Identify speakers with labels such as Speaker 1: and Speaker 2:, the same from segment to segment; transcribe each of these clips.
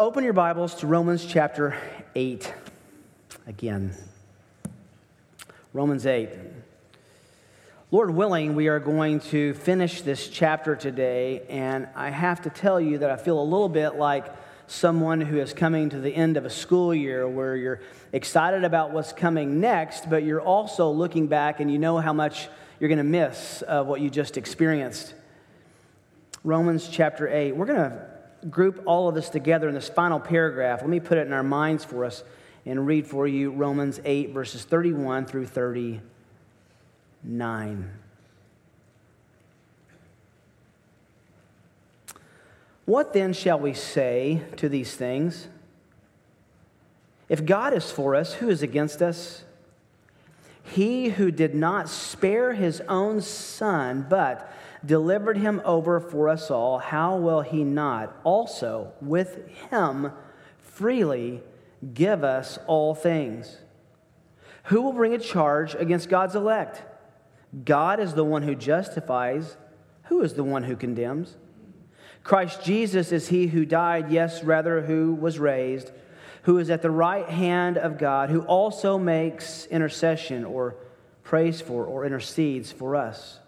Speaker 1: open your Bibles to Romans chapter 8 again. Romans 8. Lord willing, we are going to finish this chapter today, and I have to tell you that I feel a little bit like someone who is coming to the end of a school year where you're excited about what's coming next, but you're also looking back and you know how much you're going to miss of what you just experienced. Romans chapter 8. We're going to group all of this together in this final paragraph. Let me put it in our minds for us and read for you Romans 8, verses 31 through 39. What then shall we say to these things? If God is for us, who is against us? He who did not spare his own son, but delivered him over for us all, how will he not also with him freely give us all things? Who will bring a charge against God's elect? God is the one who justifies. Who is the one who condemns? Christ Jesus is he who died, yes, rather, who was raised, who is at the right hand of God, who also makes intercession or prays for or intercedes for us.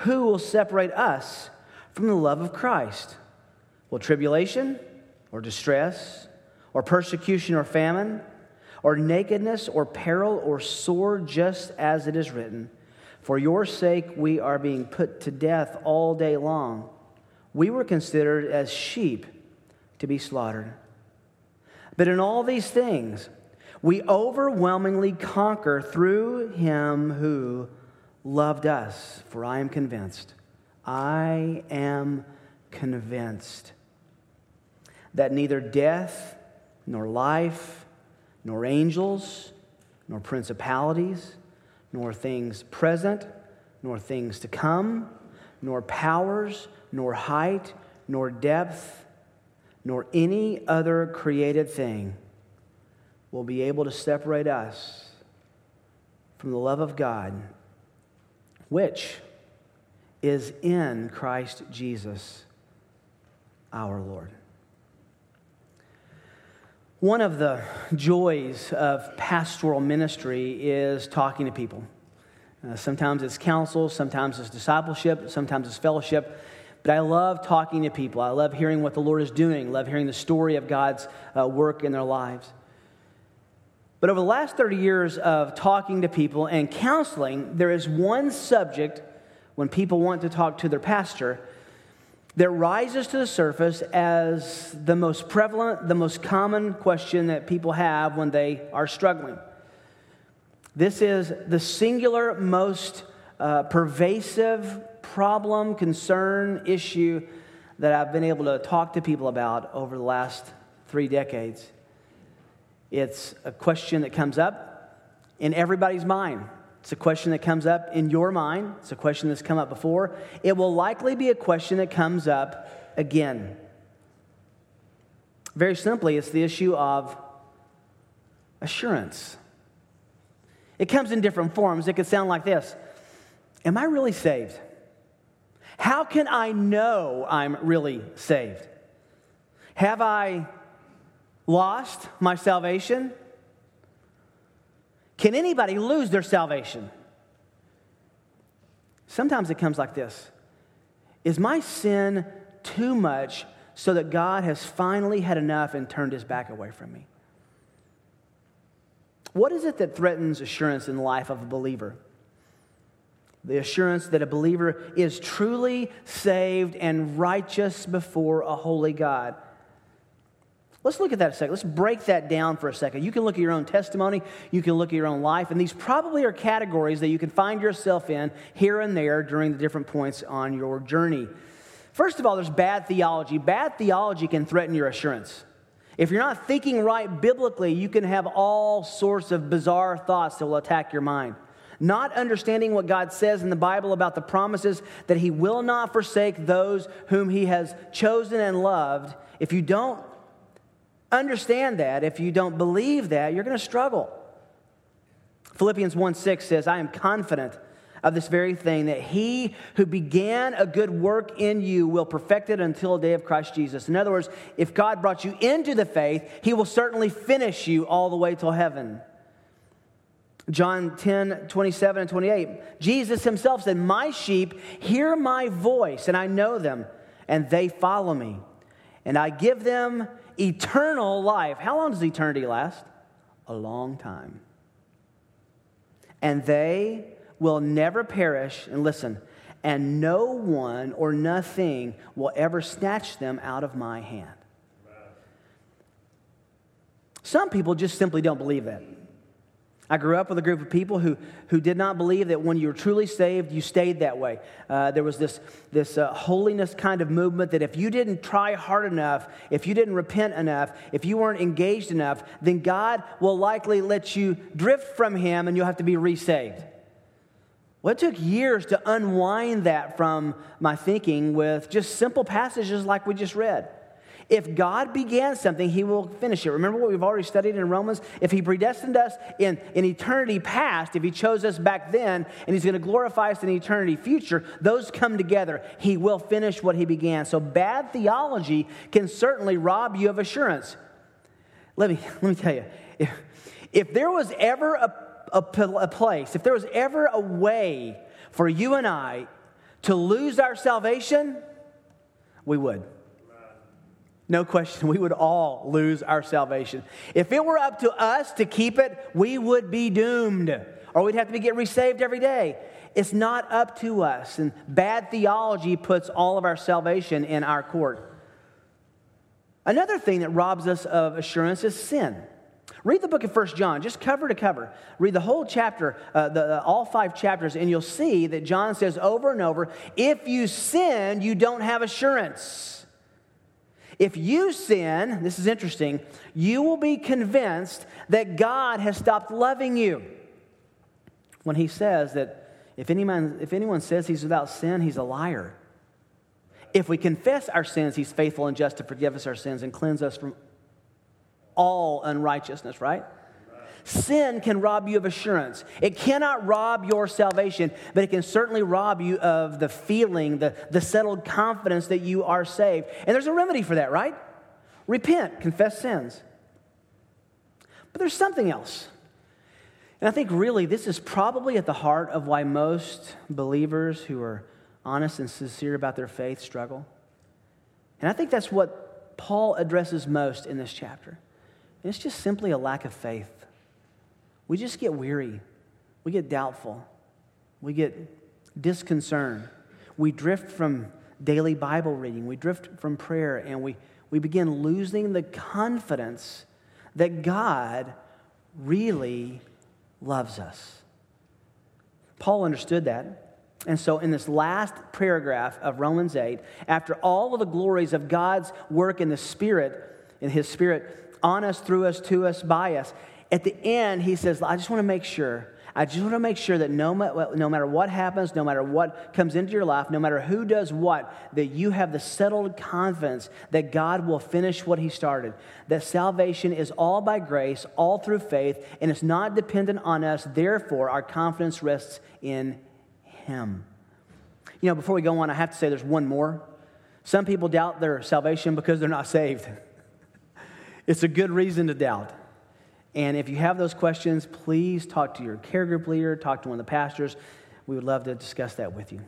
Speaker 1: Who will separate us from the love of Christ? Will tribulation or distress or persecution or famine or nakedness or peril or sword, just as it is written? For your sake, we are being put to death all day long. We were considered as sheep to be slaughtered. But in all these things, we overwhelmingly conquer through him who loved us. For I am convinced, I am convinced that neither death, nor life, nor angels, nor principalities, nor things present, nor things to come, nor powers, nor height, nor depth, nor any other created thing will be able to separate us from the love of God, which is in Christ Jesus our Lord. One of the joys of pastoral ministry is talking to people. Uh, sometimes it's counsel, sometimes it's discipleship, sometimes it's fellowship. But I love talking to people. I love hearing what the Lord is doing, love hearing the story of God's uh, work in their lives. But over the last 30 years of talking to people and counseling, there is one subject when people want to talk to their pastor that rises to the surface as the most prevalent, the most common question that people have when they are struggling. This is the singular, most uh, pervasive problem, concern, issue that I've been able to talk to people about over the last three decades. It's a question that comes up in everybody's mind. It's a question that comes up in your mind. It's a question that's come up before. It will likely be a question that comes up again. Very simply, it's the issue of assurance. It comes in different forms. It could sound like this Am I really saved? How can I know I'm really saved? Have I lost my salvation? Can anybody lose their salvation? Sometimes it comes like this Is my sin too much so that God has finally had enough and turned his back away from me? What is it that threatens assurance in the life of a believer? The assurance that a believer is truly saved and righteous before a holy God. Let's look at that a second. Let's break that down for a second. You can look at your own testimony, you can look at your own life, and these probably are categories that you can find yourself in here and there during the different points on your journey. First of all, there's bad theology. Bad theology can threaten your assurance. If you're not thinking right biblically, you can have all sorts of bizarre thoughts that will attack your mind. Not understanding what God says in the Bible about the promises that He will not forsake those whom He has chosen and loved. If you don't understand that, if you don't believe that, you're going to struggle. Philippians 1 6 says, I am confident of this very thing that he who began a good work in you will perfect it until the day of Christ Jesus. In other words, if God brought you into the faith, he will certainly finish you all the way till heaven. John 10, 27 and 28. Jesus himself said, My sheep hear my voice, and I know them, and they follow me. And I give them eternal life. How long does eternity last? A long time. And they will never perish. And listen, and no one or nothing will ever snatch them out of my hand. Some people just simply don't believe that. I grew up with a group of people who, who did not believe that when you were truly saved, you stayed that way. Uh, there was this, this uh, holiness kind of movement that if you didn't try hard enough, if you didn't repent enough, if you weren't engaged enough, then God will likely let you drift from Him and you'll have to be resaved. Well, it took years to unwind that from my thinking with just simple passages like we just read. If God began something, he will finish it. Remember what we've already studied in Romans? If he predestined us in, in eternity past, if he chose us back then, and he's going to glorify us in eternity future, those come together. He will finish what he began. So bad theology can certainly rob you of assurance. Let me, let me tell you, if, if there was ever a, a, a place, if there was ever a way for you and I to lose our salvation, we would. No question, we would all lose our salvation. If it were up to us to keep it, we would be doomed, or we'd have to get resaved every day. It's not up to us, and bad theology puts all of our salvation in our court. Another thing that robs us of assurance is sin. Read the book of First John, just cover to cover. Read the whole chapter, uh, the, all five chapters, and you'll see that John says over and over if you sin, you don't have assurance. If you sin, this is interesting, you will be convinced that God has stopped loving you. When he says that if anyone, if anyone says he's without sin, he's a liar. If we confess our sins, he's faithful and just to forgive us our sins and cleanse us from all unrighteousness, right? Sin can rob you of assurance. It cannot rob your salvation, but it can certainly rob you of the feeling, the, the settled confidence that you are saved. And there's a remedy for that, right? Repent, confess sins. But there's something else. And I think really this is probably at the heart of why most believers who are honest and sincere about their faith struggle. And I think that's what Paul addresses most in this chapter. And it's just simply a lack of faith we just get weary. We get doubtful. We get disconcerted. We drift from daily Bible reading. We drift from prayer and we, we begin losing the confidence that God really loves us. Paul understood that. And so, in this last paragraph of Romans 8, after all of the glories of God's work in the Spirit, in His Spirit, on us, through us, to us, by us, at the end, he says, I just want to make sure. I just want to make sure that no, no matter what happens, no matter what comes into your life, no matter who does what, that you have the settled confidence that God will finish what He started. That salvation is all by grace, all through faith, and it's not dependent on us. Therefore, our confidence rests in Him. You know, before we go on, I have to say there's one more. Some people doubt their salvation because they're not saved. it's a good reason to doubt. And if you have those questions, please talk to your care group leader, talk to one of the pastors. We would love to discuss that with you.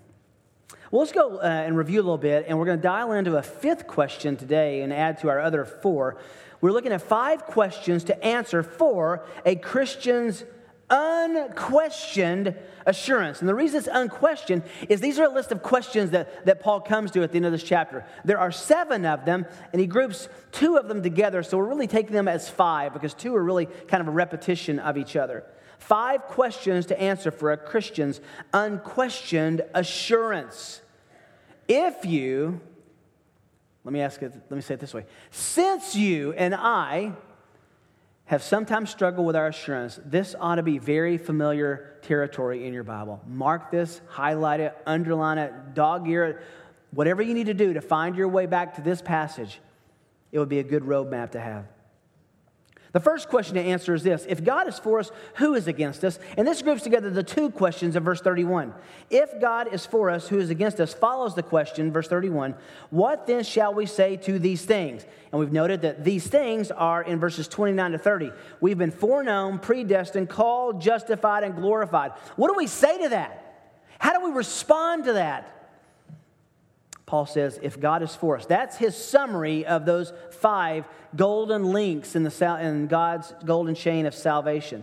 Speaker 1: Well, let's go uh, and review a little bit, and we're going to dial into a fifth question today and add to our other four. We're looking at five questions to answer for a Christian's unquestioned assurance. And the reason it's unquestioned is these are a list of questions that, that Paul comes to at the end of this chapter. There are seven of them, and he groups two of them together. So we're really taking them as five because two are really kind of a repetition of each other. Five questions to answer for a Christian's unquestioned assurance. If you, let me ask it, let me say it this way. Since you and I, have sometimes struggled with our assurance, this ought to be very familiar territory in your Bible. Mark this, highlight it, underline it, dog ear it, whatever you need to do to find your way back to this passage. It would be a good roadmap to have. The first question to answer is this If God is for us, who is against us? And this groups together the two questions of verse 31. If God is for us, who is against us, follows the question, verse 31, what then shall we say to these things? And we've noted that these things are in verses 29 to 30. We've been foreknown, predestined, called, justified, and glorified. What do we say to that? How do we respond to that? Paul says, if God is for us. That's his summary of those five golden links in, the, in God's golden chain of salvation.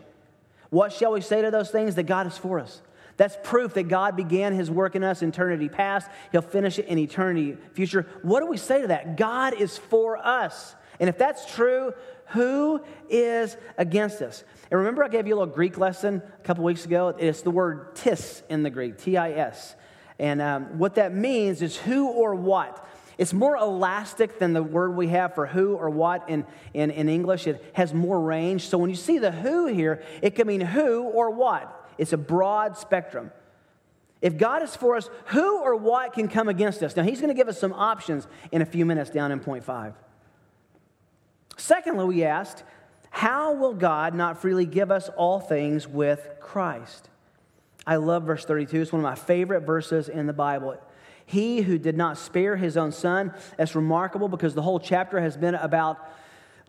Speaker 1: What shall we say to those things? That God is for us. That's proof that God began his work in us in eternity past. He'll finish it in eternity future. What do we say to that? God is for us. And if that's true, who is against us? And remember, I gave you a little Greek lesson a couple weeks ago? It's the word tis in the Greek, T I S. And um, what that means is who or what. It's more elastic than the word we have for who or what in, in, in English. It has more range. So when you see the who here, it can mean who or what. It's a broad spectrum. If God is for us, who or what can come against us? Now, He's going to give us some options in a few minutes down in point five. Secondly, we asked, how will God not freely give us all things with Christ? I love verse 32. It's one of my favorite verses in the Bible. He who did not spare his own son, that's remarkable because the whole chapter has been about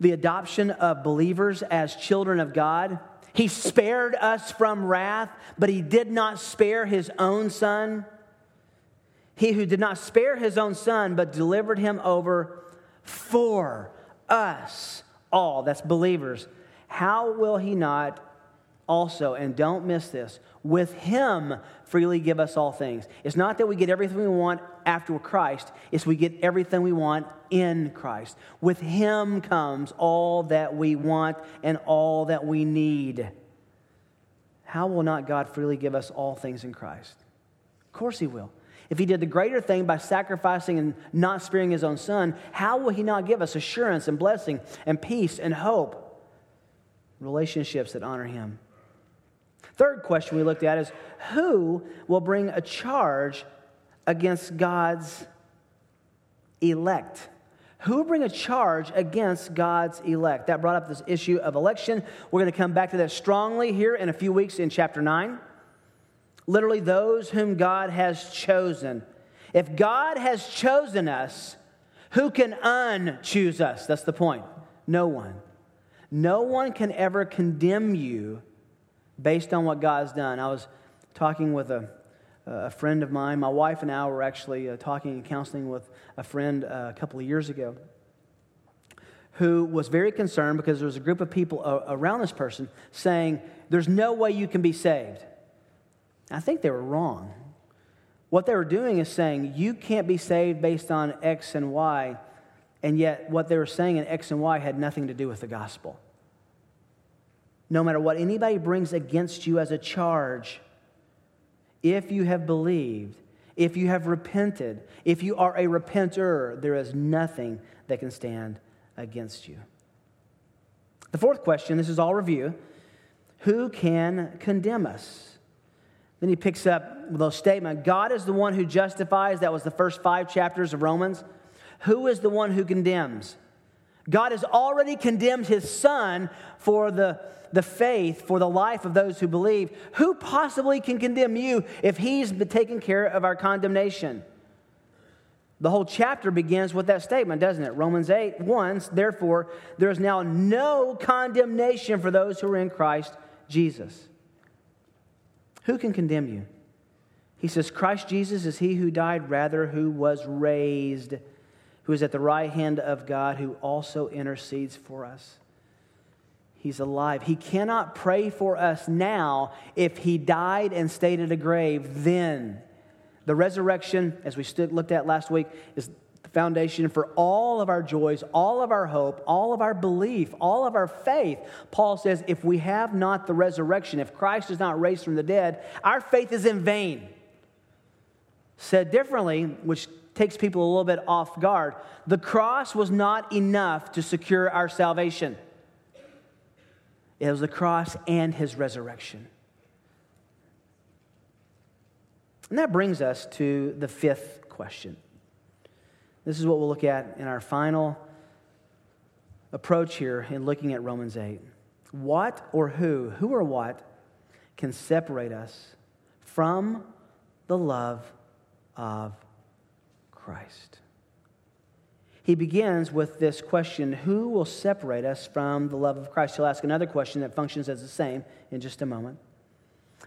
Speaker 1: the adoption of believers as children of God. He spared us from wrath, but he did not spare his own son. He who did not spare his own son, but delivered him over for us all, that's believers, how will he not also, and don't miss this, with him freely give us all things. It's not that we get everything we want after Christ, it's we get everything we want in Christ. With him comes all that we want and all that we need. How will not God freely give us all things in Christ? Of course he will. If he did the greater thing by sacrificing and not sparing his own son, how will he not give us assurance and blessing and peace and hope? Relationships that honor him. Third question we looked at is who will bring a charge against God's elect? Who bring a charge against God's elect? That brought up this issue of election. We're going to come back to that strongly here in a few weeks in chapter 9. Literally, those whom God has chosen. If God has chosen us, who can unchoose us? That's the point. No one. No one can ever condemn you based on what God's done. I was talking with a, a friend of mine. My wife and I were actually uh, talking and counseling with a friend uh, a couple of years ago who was very concerned because there was a group of people uh, around this person saying, There's no way you can be saved. I think they were wrong. What they were doing is saying, You can't be saved based on X and Y. And yet, what they were saying in X and Y had nothing to do with the gospel no matter what anybody brings against you as a charge, if you have believed, if you have repented, if you are a repenter, there is nothing that can stand against you. The fourth question this is all review who can condemn us? Then he picks up a statement God is the one who justifies. That was the first five chapters of Romans. Who is the one who condemns? God has already condemned his son for the the faith for the life of those who believe, who possibly can condemn you if he's taken care of our condemnation? The whole chapter begins with that statement, doesn't it? Romans 8, 1, therefore, there is now no condemnation for those who are in Christ Jesus. Who can condemn you? He says, Christ Jesus is he who died, rather, who was raised, who is at the right hand of God, who also intercedes for us. He's alive. He cannot pray for us now if he died and stayed at a grave then. The resurrection, as we stood, looked at last week, is the foundation for all of our joys, all of our hope, all of our belief, all of our faith. Paul says, if we have not the resurrection, if Christ is not raised from the dead, our faith is in vain. Said differently, which takes people a little bit off guard, the cross was not enough to secure our salvation. It was the cross and his resurrection. And that brings us to the fifth question. This is what we'll look at in our final approach here in looking at Romans 8. What or who, who or what, can separate us from the love of Christ? He begins with this question Who will separate us from the love of Christ? He'll ask another question that functions as the same in just a moment.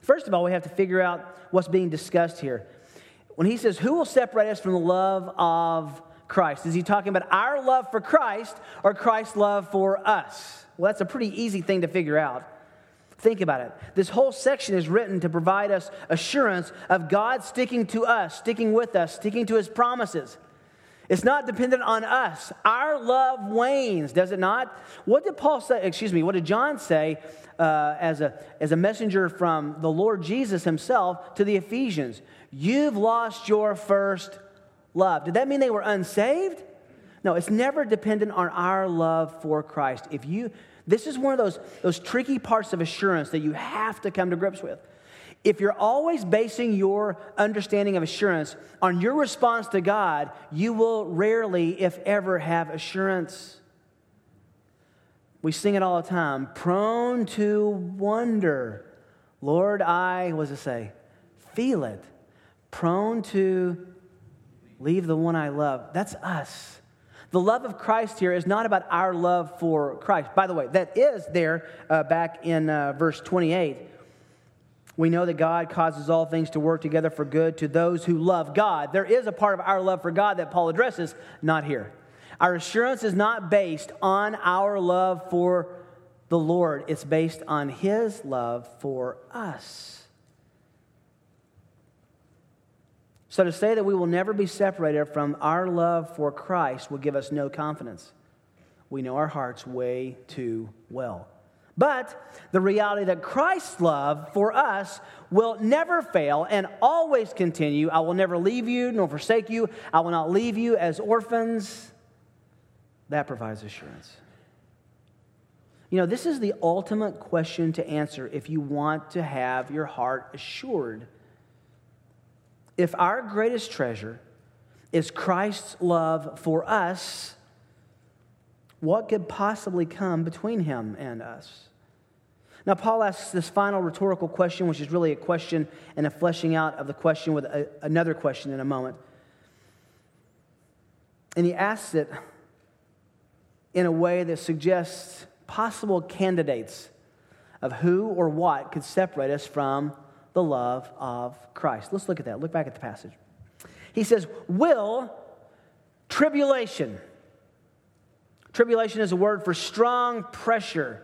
Speaker 1: First of all, we have to figure out what's being discussed here. When he says, Who will separate us from the love of Christ? Is he talking about our love for Christ or Christ's love for us? Well, that's a pretty easy thing to figure out. Think about it. This whole section is written to provide us assurance of God sticking to us, sticking with us, sticking to his promises. It's not dependent on us. Our love wanes, does it not? What did Paul say? Excuse me, what did John say uh, as, a, as a messenger from the Lord Jesus himself to the Ephesians? You've lost your first love. Did that mean they were unsaved? No, it's never dependent on our love for Christ. If you, this is one of those, those tricky parts of assurance that you have to come to grips with. If you're always basing your understanding of assurance on your response to God, you will rarely, if ever, have assurance. We sing it all the time prone to wonder. Lord, I, what does it say? Feel it. Prone to leave the one I love. That's us. The love of Christ here is not about our love for Christ. By the way, that is there uh, back in uh, verse 28. We know that God causes all things to work together for good to those who love God. There is a part of our love for God that Paul addresses, not here. Our assurance is not based on our love for the Lord, it's based on His love for us. So to say that we will never be separated from our love for Christ will give us no confidence. We know our hearts way too well. But the reality that Christ's love for us will never fail and always continue. I will never leave you nor forsake you. I will not leave you as orphans. That provides assurance. You know, this is the ultimate question to answer if you want to have your heart assured if our greatest treasure is Christ's love for us, what could possibly come between him and us? Now, Paul asks this final rhetorical question, which is really a question and a fleshing out of the question with a, another question in a moment. And he asks it in a way that suggests possible candidates of who or what could separate us from the love of Christ. Let's look at that. Look back at the passage. He says, Will tribulation. Tribulation is a word for strong pressure.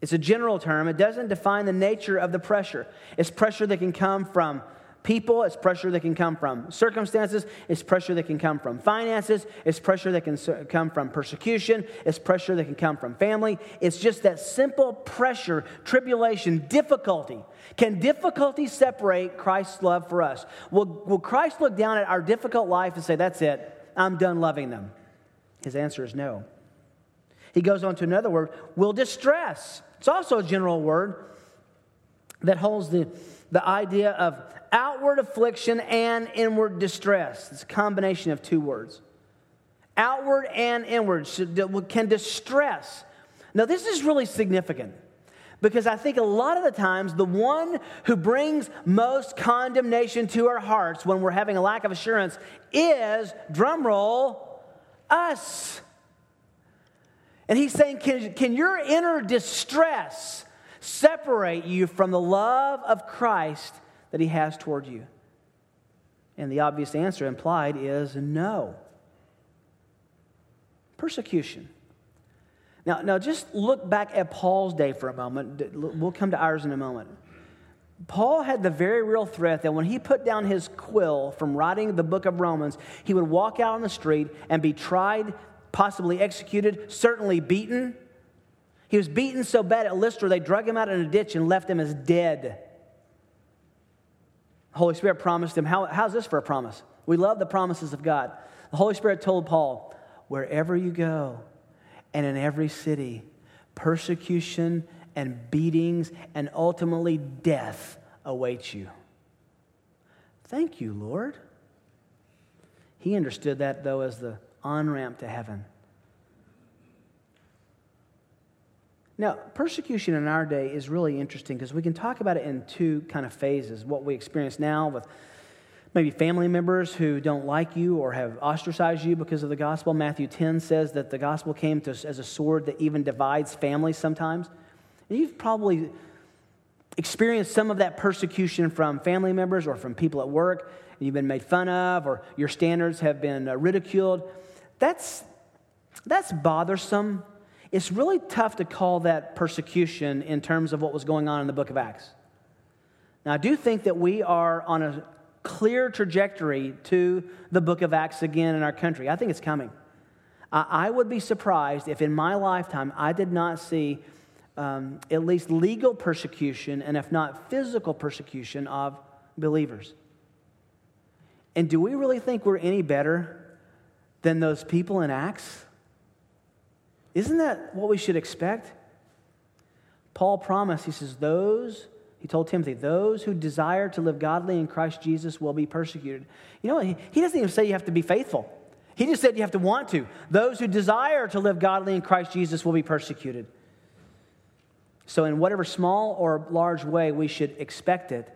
Speaker 1: It's a general term. It doesn't define the nature of the pressure. It's pressure that can come from people, it's pressure that can come from circumstances, it's pressure that can come from finances, it's pressure that can come from persecution, it's pressure that can come from family. It's just that simple pressure, tribulation, difficulty. Can difficulty separate Christ's love for us? Will, will Christ look down at our difficult life and say, That's it, I'm done loving them? His answer is no. He goes on to another word, will distress. It's also a general word that holds the, the idea of outward affliction and inward distress. It's a combination of two words. Outward and inward can distress. Now, this is really significant because I think a lot of the times the one who brings most condemnation to our hearts when we're having a lack of assurance is, drumroll, us. And he's saying, can, can your inner distress separate you from the love of Christ that he has toward you? And the obvious answer implied is no. Persecution. Now, now just look back at Paul's day for a moment. We'll come to ours in a moment. Paul had the very real threat that when he put down his quill from writing the book of Romans, he would walk out on the street and be tried, possibly executed, certainly beaten. He was beaten so bad at Lystra, they drug him out in a ditch and left him as dead. The Holy Spirit promised him. How, how's this for a promise? We love the promises of God. The Holy Spirit told Paul, wherever you go and in every city, persecution and beatings and ultimately death awaits you. Thank you, Lord. He understood that, though, as the on ramp to heaven. Now, persecution in our day is really interesting because we can talk about it in two kind of phases. What we experience now with maybe family members who don't like you or have ostracized you because of the gospel. Matthew 10 says that the gospel came to, as a sword that even divides families sometimes. And you've probably experienced some of that persecution from family members or from people at work, and you've been made fun of, or your standards have been uh, ridiculed. That's, that's bothersome it's really tough to call that persecution in terms of what was going on in the book of Acts. Now, I do think that we are on a clear trajectory to the book of Acts again in our country. I think it's coming. I, would be surprised if in my lifetime I did not see um, at least legal persecution and, if not physical persecution, of believers. And do we really think we're any better than those people in Acts? Isn't that what we should expect? Paul promised, he says, those, he told Timothy, those who desire to live godly in Christ Jesus will be persecuted. You know, he, he doesn't even say you have to be faithful. He just said you have to want to. Those who desire to live godly in Christ Jesus will be persecuted. So, in whatever small or large way, we should expect it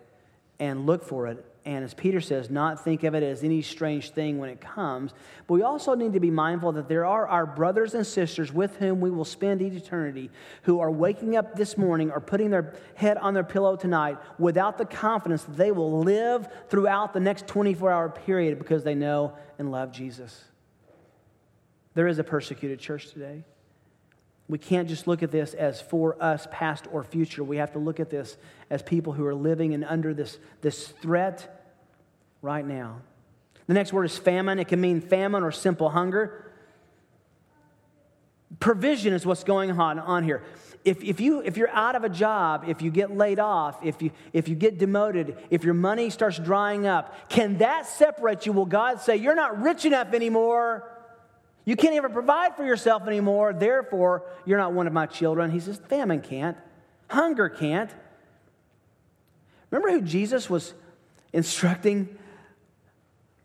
Speaker 1: and look for it and as Peter says, not think of it as any strange thing when it comes. But we also need to be mindful that there are our brothers and sisters with whom we will spend eternity who are waking up this morning or putting their head on their pillow tonight without the confidence that they will live throughout the next 24 hour period because they know and love Jesus. There is a persecuted church today. We can't just look at this as for us, past or future. We have to look at this as people who are living and under this, this threat right now. The next word is famine. It can mean famine or simple hunger. Provision is what's going on, on here. If, if, you, if you're out of a job, if you get laid off, if you, if you get demoted, if your money starts drying up, can that separate you? Will God say, You're not rich enough anymore? You can't even provide for yourself anymore, therefore, you're not one of my children. He says, Famine can't, hunger can't. Remember who Jesus was instructing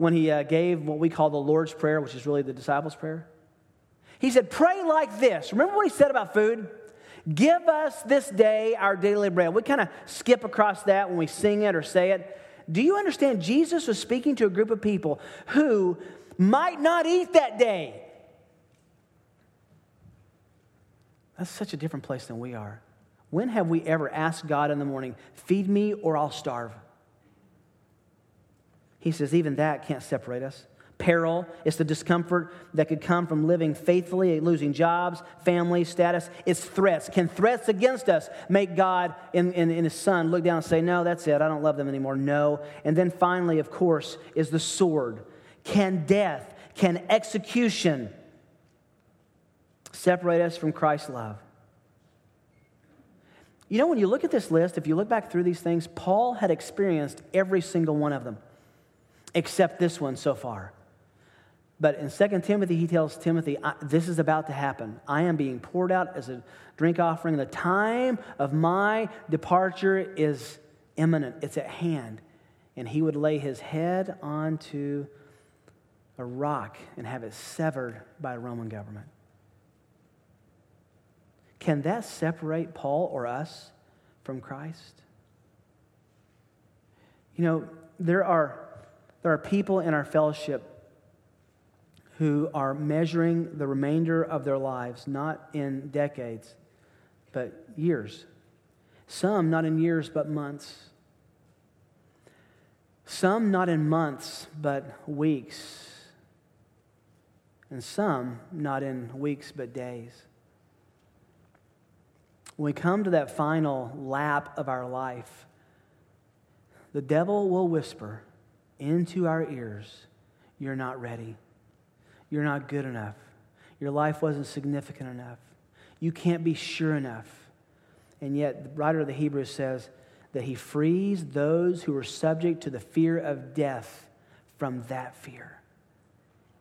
Speaker 1: when he uh, gave what we call the Lord's Prayer, which is really the disciples' prayer? He said, Pray like this. Remember what he said about food? Give us this day our daily bread. We kind of skip across that when we sing it or say it. Do you understand? Jesus was speaking to a group of people who might not eat that day. That's such a different place than we are. When have we ever asked God in the morning, feed me or I'll starve? He says, even that can't separate us. Peril is the discomfort that could come from living faithfully, losing jobs, family, status. It's threats. Can threats against us make God and, in, in, His Son look down and say, No, that's it. I don't love them anymore? No. And then finally, of course, is the sword. Can death, can execution separate us from Christ's love? You know, when you look at this list, if you look back through these things, Paul had experienced every single one of them except this one so far. But in 2 Timothy, he tells Timothy, This is about to happen. I am being poured out as a drink offering. The time of my departure is imminent, it's at hand. And he would lay his head onto a rock and have it severed by Roman government. Can that separate Paul or us from Christ? You know, there are there are people in our fellowship who are measuring the remainder of their lives, not in decades, but years. Some not in years, but months. Some not in months, but weeks. And some not in weeks, but days. When we come to that final lap of our life, the devil will whisper, into our ears you're not ready. You're not good enough. Your life wasn't significant enough. You can't be sure enough. And yet, the writer of the Hebrews says that he frees those who are subject to the fear of death from that fear.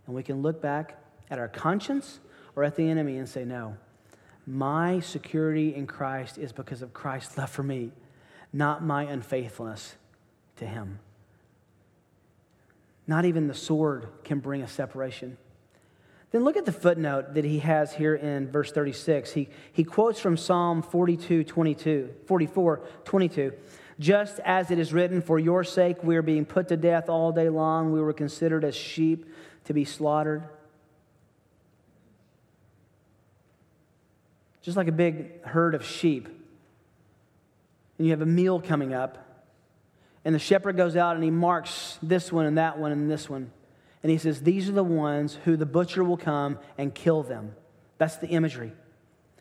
Speaker 1: And we can look back at our conscience or at the enemy and say, No, my security in Christ is because of Christ's love for me, not my unfaithfulness to him. Not even the sword can bring a separation. Then look at the footnote that he has here in verse 36. He, he quotes from Psalm 42, 22, 44, 22. Just as it is written, For your sake we are being put to death all day long. We were considered as sheep to be slaughtered. Just like a big herd of sheep. And you have a meal coming up. And the shepherd goes out and he marks this one and that one and this one. And he says, These are the ones who the butcher will come and kill them. That's the imagery.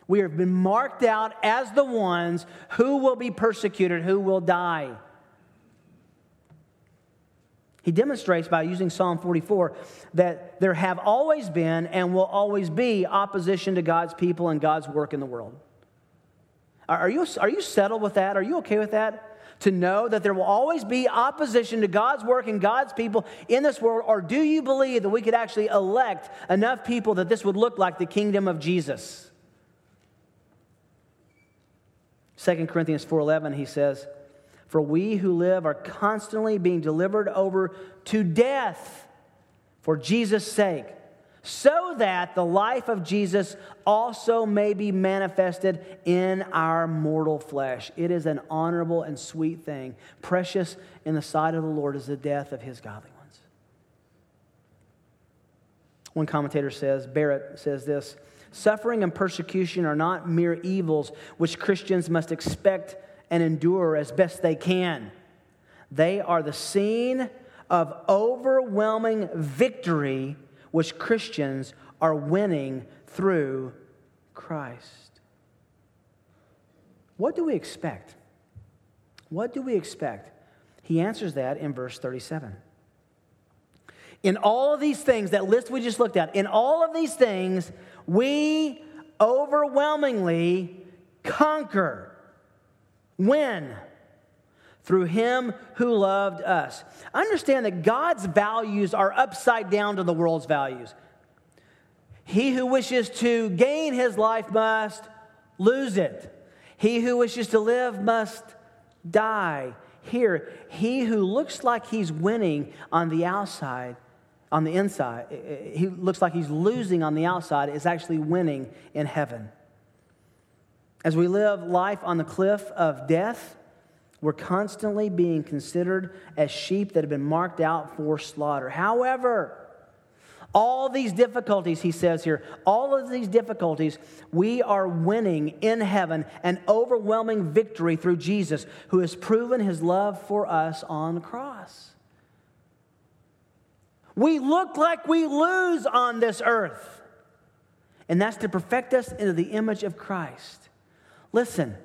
Speaker 1: We have been marked out as the ones who will be persecuted, who will die. He demonstrates by using Psalm 44 that there have always been and will always be opposition to God's people and God's work in the world. Are you, are you settled with that? Are you okay with that? To know that there will always be opposition to God's work and God's people in this world? Or do you believe that we could actually elect enough people that this would look like the kingdom of Jesus? 2 Corinthians 4:11 he says, "For we who live are constantly being delivered over to death for Jesus' sake." So that the life of Jesus also may be manifested in our mortal flesh. It is an honorable and sweet thing. Precious in the sight of the Lord is the death of his godly ones. One commentator says, Barrett says this Suffering and persecution are not mere evils which Christians must expect and endure as best they can. They are the scene of overwhelming victory which Christians are winning through Christ. What do we expect? What do we expect? He answers that in verse 37. In all of these things, that list we just looked at, in all of these things, we overwhelmingly conquer. When? Through him who loved us. Understand that God's values are upside down to the world's values. He who wishes to gain his life must lose it. He who wishes to live must die. Here, he who looks like he's winning on the outside, on the inside, eh, eh, he looks like he's losing on the outside, is actually winning in heaven. As we live life on the cliff of death, we're constantly being considered as sheep that have been marked out for slaughter. However, all these difficulties, he says here, all of these difficulties, we are winning in heaven an overwhelming victory through Jesus, who has proven his love for us on the cross. We look like we lose on this earth, and that's to perfect us into the image of Christ. Listen,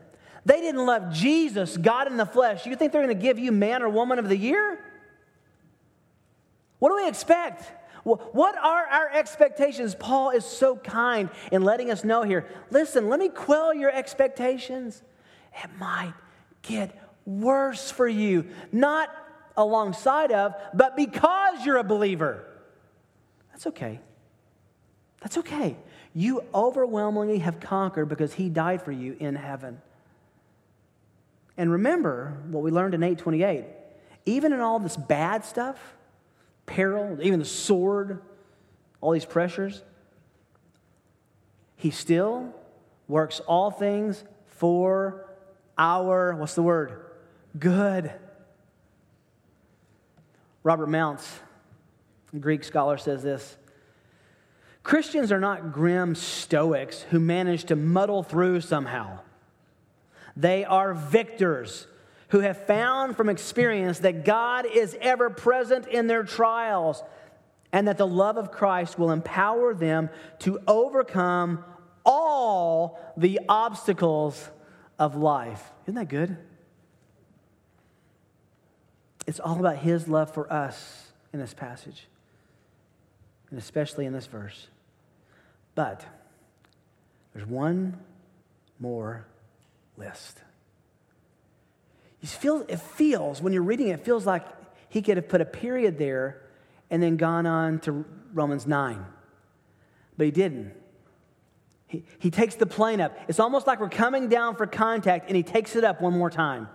Speaker 1: they didn't love Jesus, God in the flesh. You think they're going to give you man or woman of the year? What do we expect? What are our expectations? Paul is so kind in letting us know here. Listen, let me quell your expectations. It might get worse for you, not alongside of, but because you're a believer. That's okay. That's okay. You overwhelmingly have conquered because he died for you in heaven. And remember what we learned in 828. Even in all this bad stuff, peril, even the sword, all these pressures, he still works all things for our, what's the word? Good. Robert Mounce, a Greek scholar, says this Christians are not grim stoics who manage to muddle through somehow. They are victors who have found from experience that God is ever present in their trials and that the love of Christ will empower them to overcome all the obstacles of life. Isn't that good? It's all about His love for us in this passage, and especially in this verse. But there's one more list. You feel, it feels, when you're reading it, it feels like he could have put a period there and then gone on to Romans 9. But he didn't. He, he takes the plane up. It's almost like we're coming down for contact, and he takes it up one more time.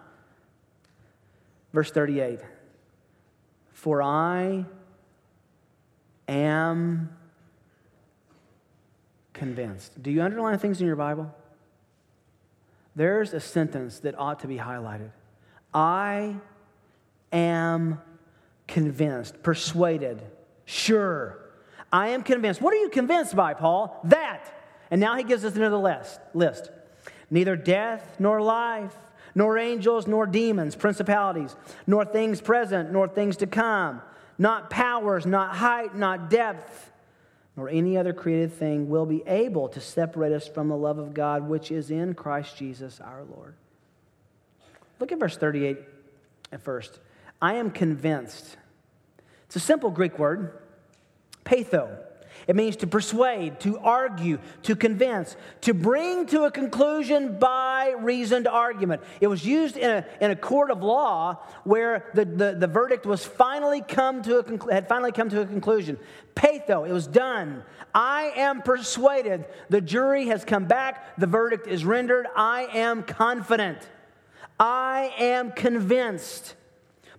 Speaker 1: Verse 38 For I am convinced. Do you underline things in your Bible? There's a sentence that ought to be highlighted. I am convinced, persuaded, sure. I am convinced. What are you convinced by, Paul? That. And now he gives us another list. list. Neither death nor life, nor angels nor demons, principalities, nor things present, nor things to come, not powers, not height, not depth nor any other created thing will be able to separate us from the love of God which is in Christ Jesus our Lord. Look at verse 38 at first. I am convinced. It's a simple Greek word, peitho. It means to persuade, to argue, to convince, to bring to a conclusion by reasoned argument. It was used in a, in a court of law where the, the, the verdict was finally come to a, had finally come to a conclusion. Peitho, it was done. I am persuaded. The jury has come back. The verdict is rendered. I am confident. I am convinced.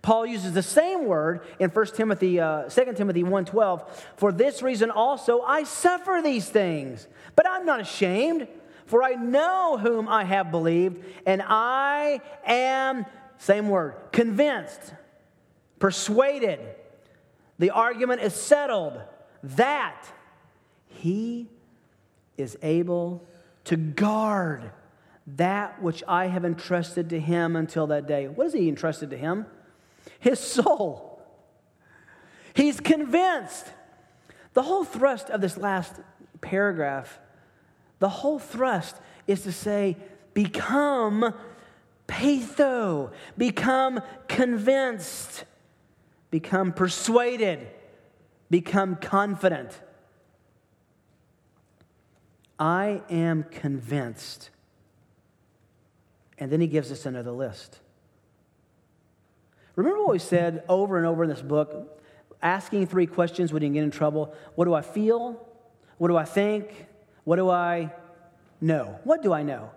Speaker 1: Paul uses the same word in 1 Timothy, uh, 2 Timothy 1.12. For this reason also I suffer these things, but I'm not ashamed, for I know whom I have believed, and I am, same word, convinced, persuaded. The argument is settled that he is able to guard that which I have entrusted to him until that day. What is he entrusted to him? His soul. He's convinced. The whole thrust of this last paragraph, the whole thrust is to say, become peitho, become convinced, become persuaded, become confident. I am convinced. And then he gives us another list. Remember what we said over and over in this book? Asking three questions when you get in trouble. What do I feel? What do I think? What do I know? What do I know?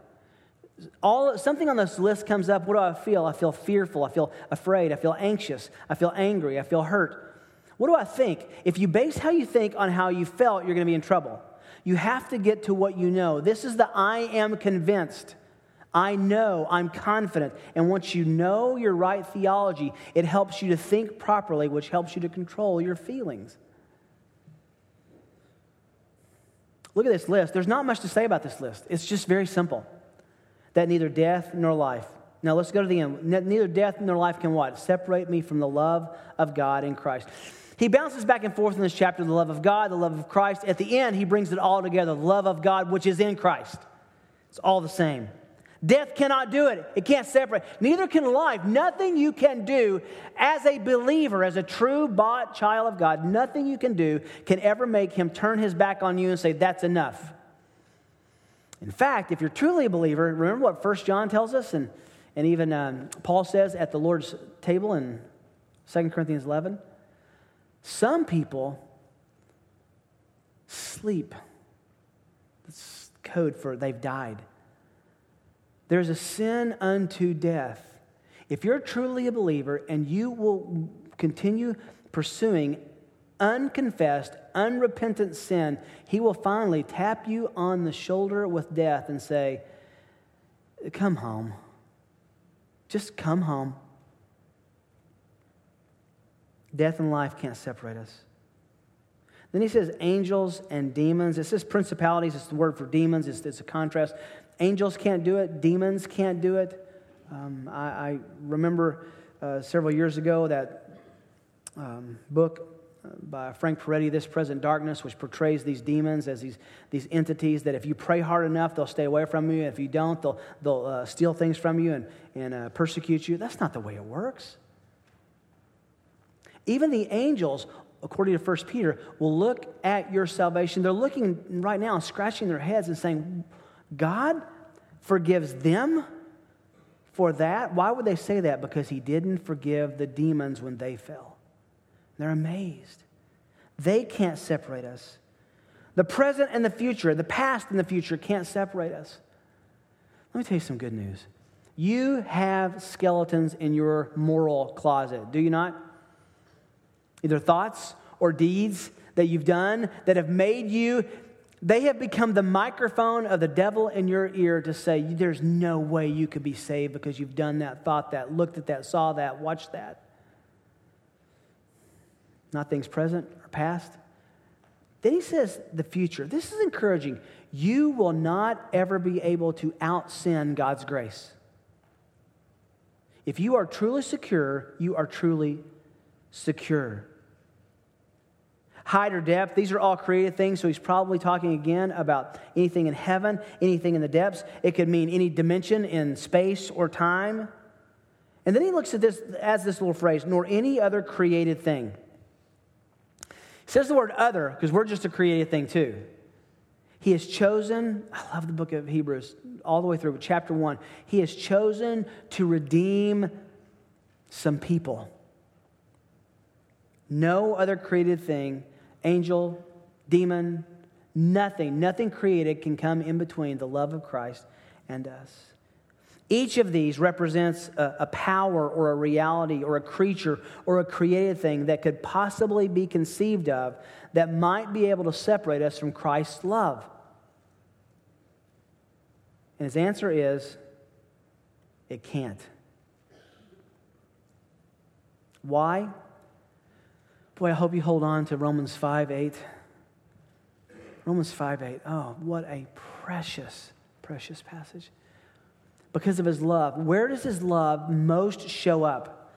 Speaker 1: All, something on this list comes up. What do I feel? I feel fearful. I feel afraid. I feel anxious. I feel angry. I feel hurt. What do I think? If you base how you think on how you felt, you're going to be in trouble. You have to get to what you know. This is the I am convinced. I know, I'm confident. And once you know your right theology, it helps you to think properly, which helps you to control your feelings. Look at this list. There's not much to say about this list. It's just very simple that neither death nor life. Now let's go to the end. Neither death nor life can what? Separate me from the love of God in Christ. He bounces back and forth in this chapter the love of God, the love of Christ. At the end, he brings it all together the love of God, which is in Christ. It's all the same. Death cannot do it. It can't separate. Neither can life. Nothing you can do as a believer, as a true bought child of God, nothing you can do can ever make him turn his back on you and say, That's enough. In fact, if you're truly a believer, remember what 1 John tells us, and, and even um, Paul says at the Lord's table in 2 Corinthians 11? Some people sleep. That's code for they've died. There's a sin unto death. If you're truly a believer and you will continue pursuing unconfessed, unrepentant sin, he will finally tap you on the shoulder with death and say, Come home. Just come home. Death and life can't separate us. Then he says angels and demons. It says principalities. It's the word for demons. It's, it's a contrast. Angels can't do it, demons can't do it. Um, I, I, remember uh, several years ago that um, book uh, by Frank Peretti, This Present Darkness, which portrays these demons as these, these entities that if you pray hard enough, they'll stay away from you. If you don't, they'll, they'll uh, steal things from you and, and uh, persecute you. That's not the way it works. Even the angels, according to 1 Peter, will look at your salvation. They're looking right now, scratching their heads and saying, God forgives them for that. Why would they say that? Because he didn't forgive the demons when they fell. They're amazed. They can't separate us. The present and the future, the past and the future can't separate us. Let me tell you some good news. You have skeletons in your moral closet, do you not? Either thoughts or deeds that you've done that have made you They have become the microphone of the devil in your ear to say, There's no way you could be saved because you've done that, thought that, looked at that, saw that, watched that. Not things present or past. Then he says the future. This is encouraging. You will not ever be able to out sin God's grace. If you are truly secure, you are truly secure height or depth. These are all created things, so he's probably talking again about anything in heaven, anything in the depths. It could mean any dimension in space or time. And then he looks at this as this little phrase, nor any other created thing. He says the word other because we're just a created thing too. He has chosen, I love the book of Hebrews all the way through, chapter one. He has chosen to redeem some people. No other created thing angel, demon, nothing, nothing created can come in between the love of Christ and us. Each of these represents a, a, power or a reality or a creature or a created thing that could possibly be conceived of that might be able to separate us from Christ's love. And his answer is it can't. Why? Boy, I hope you hold on to Romans 5 8. Romans 5 8. Oh, what a precious, precious passage. Because of his love. Where does his love most show up?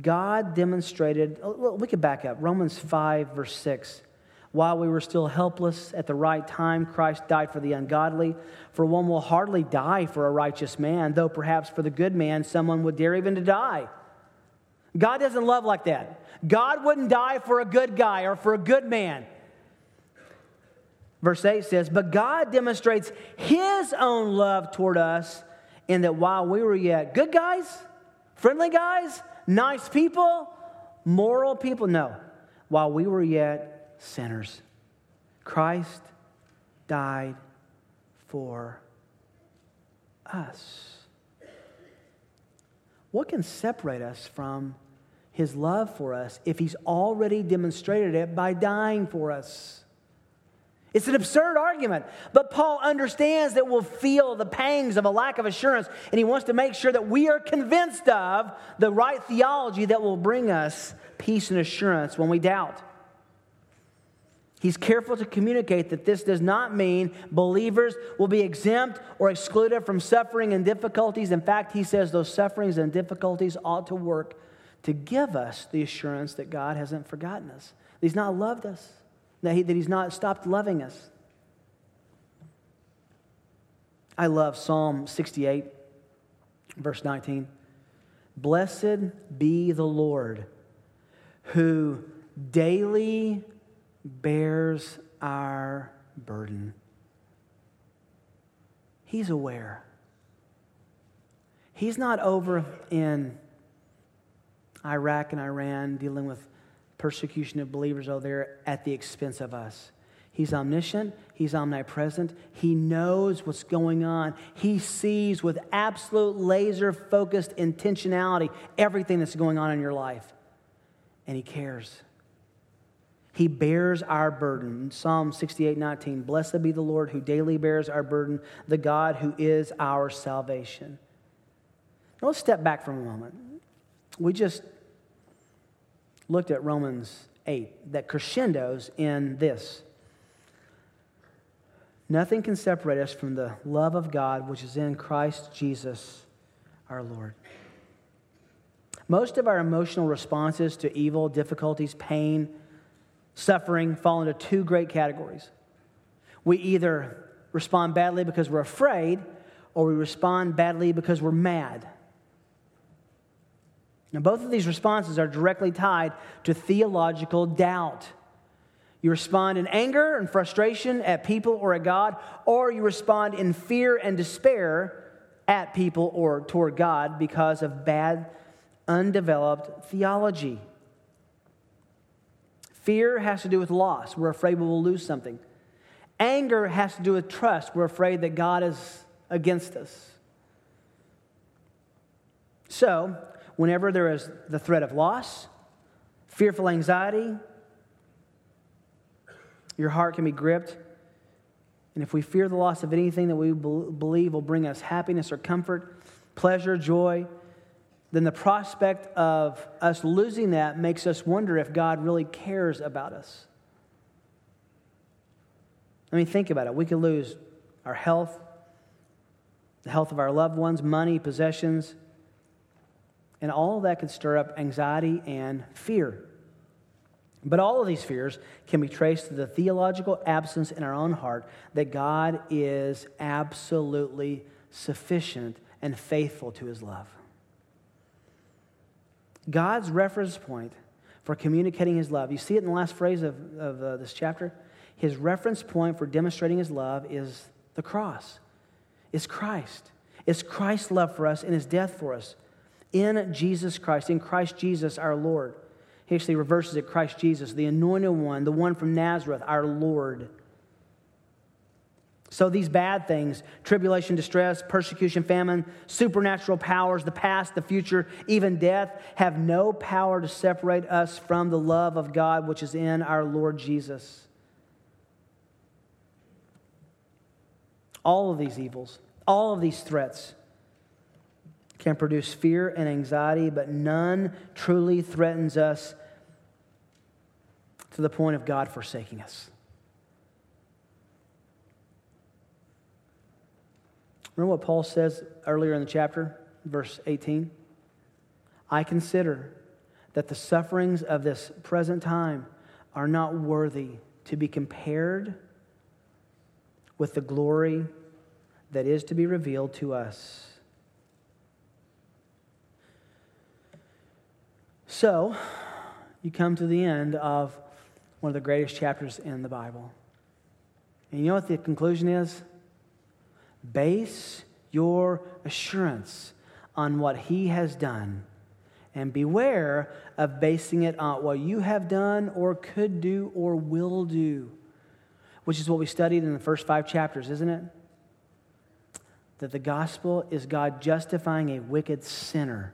Speaker 1: God demonstrated, oh, we could back up. Romans 5, verse 6. While we were still helpless at the right time, Christ died for the ungodly. For one will hardly die for a righteous man, though perhaps for the good man someone would dare even to die. God doesn't love like that. God wouldn't die for a good guy or for a good man. Verse 8 says, But God demonstrates his own love toward us in that while we were yet good guys, friendly guys, nice people, moral people, no, while we were yet sinners, Christ died for us. What can separate us from his love for us if he's already demonstrated it by dying for us. It's an absurd argument, but Paul understands that we'll feel the pangs of a lack of assurance, and he wants to make sure that we are convinced of the right theology that will bring us peace and assurance when we doubt. He's careful to communicate that this does not mean believers will be exempt or excluded from suffering and difficulties. In fact, he says those sufferings and difficulties ought to work to give us the assurance that God hasn't forgotten us, that He's not loved us, that, he, that He's not stopped loving us. I love Psalm 68, verse 19. Blessed be the Lord who daily bears our burden. He's aware. He's not over in Iraq and Iran, dealing with persecution of believers over there at the expense of us. He's omniscient, He's omnipresent, He knows what's going on. He sees with absolute laser focused intentionality everything that's going on in your life, and He cares. He bears our burden. Psalm 68 19. Blessed be the Lord who daily bears our burden, the God who is our salvation. Now let's step back for a moment. We just looked at Romans 8 that crescendos in this. Nothing can separate us from the love of God which is in Christ Jesus our Lord. Most of our emotional responses to evil, difficulties, pain, suffering fall into two great categories. We either respond badly because we're afraid, or we respond badly because we're mad. Now, both of these responses are directly tied to theological doubt. You respond in anger and frustration at people or at God, or you respond in fear and despair at people or toward God because of bad, undeveloped theology. Fear has to do with loss. We're afraid we will lose something. Anger has to do with trust. We're afraid that God is against us. So, whenever there is the threat of loss, fearful anxiety, your heart can be gripped And if we fear the loss of anything that we believe will bring us happiness or comfort, pleasure, joy, then the prospect of us losing that makes us wonder if God really cares about us. I mean, think about it. We could lose our health, the health of our loved ones, money, possessions, and all of that can stir up anxiety and fear. But all of these fears can be traced to the theological absence in our own heart that God is absolutely sufficient and faithful to his love. God's reference point for communicating his love, you see it in the last phrase of, of uh, this chapter. His reference point for demonstrating his love is the cross, it's Christ. It's Christ's love for us and his death for us in Jesus Christ, in Christ Jesus our Lord. He actually reverses it Christ Jesus, the anointed one, the one from Nazareth, our Lord. So these bad things tribulation, distress, persecution, famine, supernatural powers, the past, the future, even death have no power to separate us from the love of God which is in our Lord Jesus. All of these evils, all of these threats, can produce fear and anxiety, but none truly threatens us to the point of God forsaking us. Remember what Paul says earlier in the chapter, verse 18? I consider that the sufferings of this present time are not worthy to be compared with the glory that is to be revealed to us. So, you come to the end of one of the greatest chapters in the Bible. And you know what the conclusion is? Base your assurance on what He has done. And beware of basing it on what you have done or could do or will do, which is what we studied in the first five chapters, isn't it? That the gospel is God justifying a wicked sinner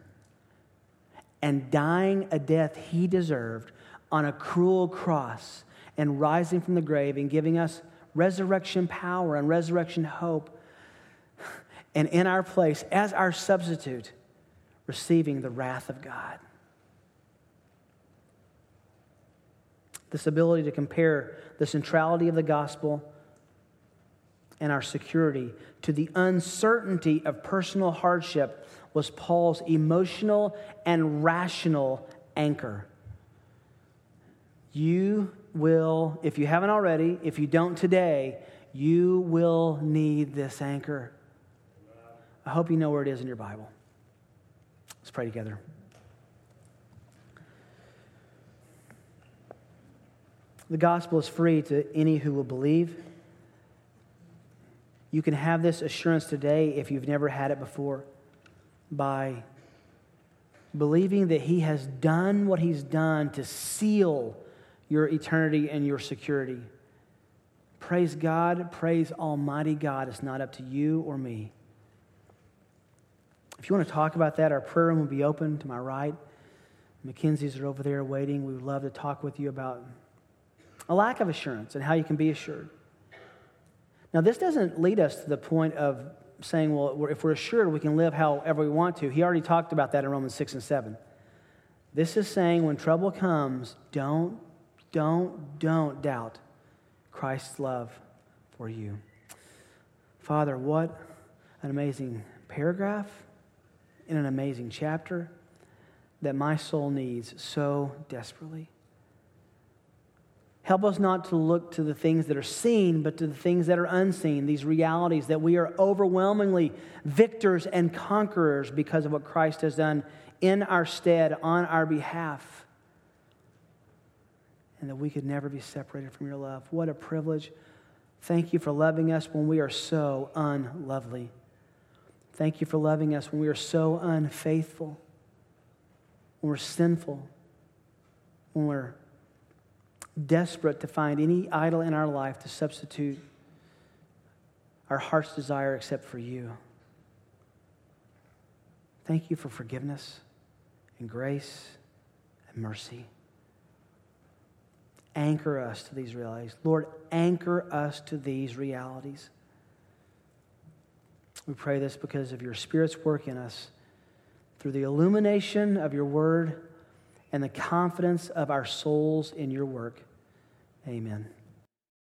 Speaker 1: and dying a death he deserved on a cruel cross and rising from the grave and giving us resurrection power and resurrection hope. And in our place, as our substitute, receiving the wrath of God. This ability to compare the centrality of the gospel and our security to the uncertainty of personal hardship was Paul's emotional and rational anchor. You will, if you haven't already, if you don't today, you will need this anchor. I hope you know where it is in your Bible. Let's pray together. The gospel is free to any who will believe. You can have this assurance today if you've never had it before by believing that He has done what He's done to seal your eternity and your security. Praise God, praise Almighty God. It's not up to you or me. If you want to talk about that, our prayer room will be open to my right. Mackenzie's are over there waiting. We would love to talk with you about a lack of assurance and how you can be assured. Now, this doesn't lead us to the point of saying, well, if we're assured we can live however we want to. He already talked about that in Romans 6 and 7. This is saying when trouble comes, don't, don't, don't doubt Christ's love for you. Father, what an amazing paragraph in an amazing chapter that my soul needs so desperately. Help us not to look to the things that are seen, but to the things that are unseen, these realities that we are overwhelmingly victors and conquerors because of what Christ has done in our stead, on our behalf. And that we could never be separated from your love. What a privilege. Thank you for loving us when we are so unlovely. Thank you for loving us when we are so unfaithful, when we're sinful, when we're desperate to find any idol in our life to substitute our heart's desire except for you. Thank you for forgiveness and grace and mercy. Anchor us to these realities. Lord, anchor us to these realities. We pray this because of your Spirit's work in us through the illumination of your word and the confidence of our souls in your work. Amen.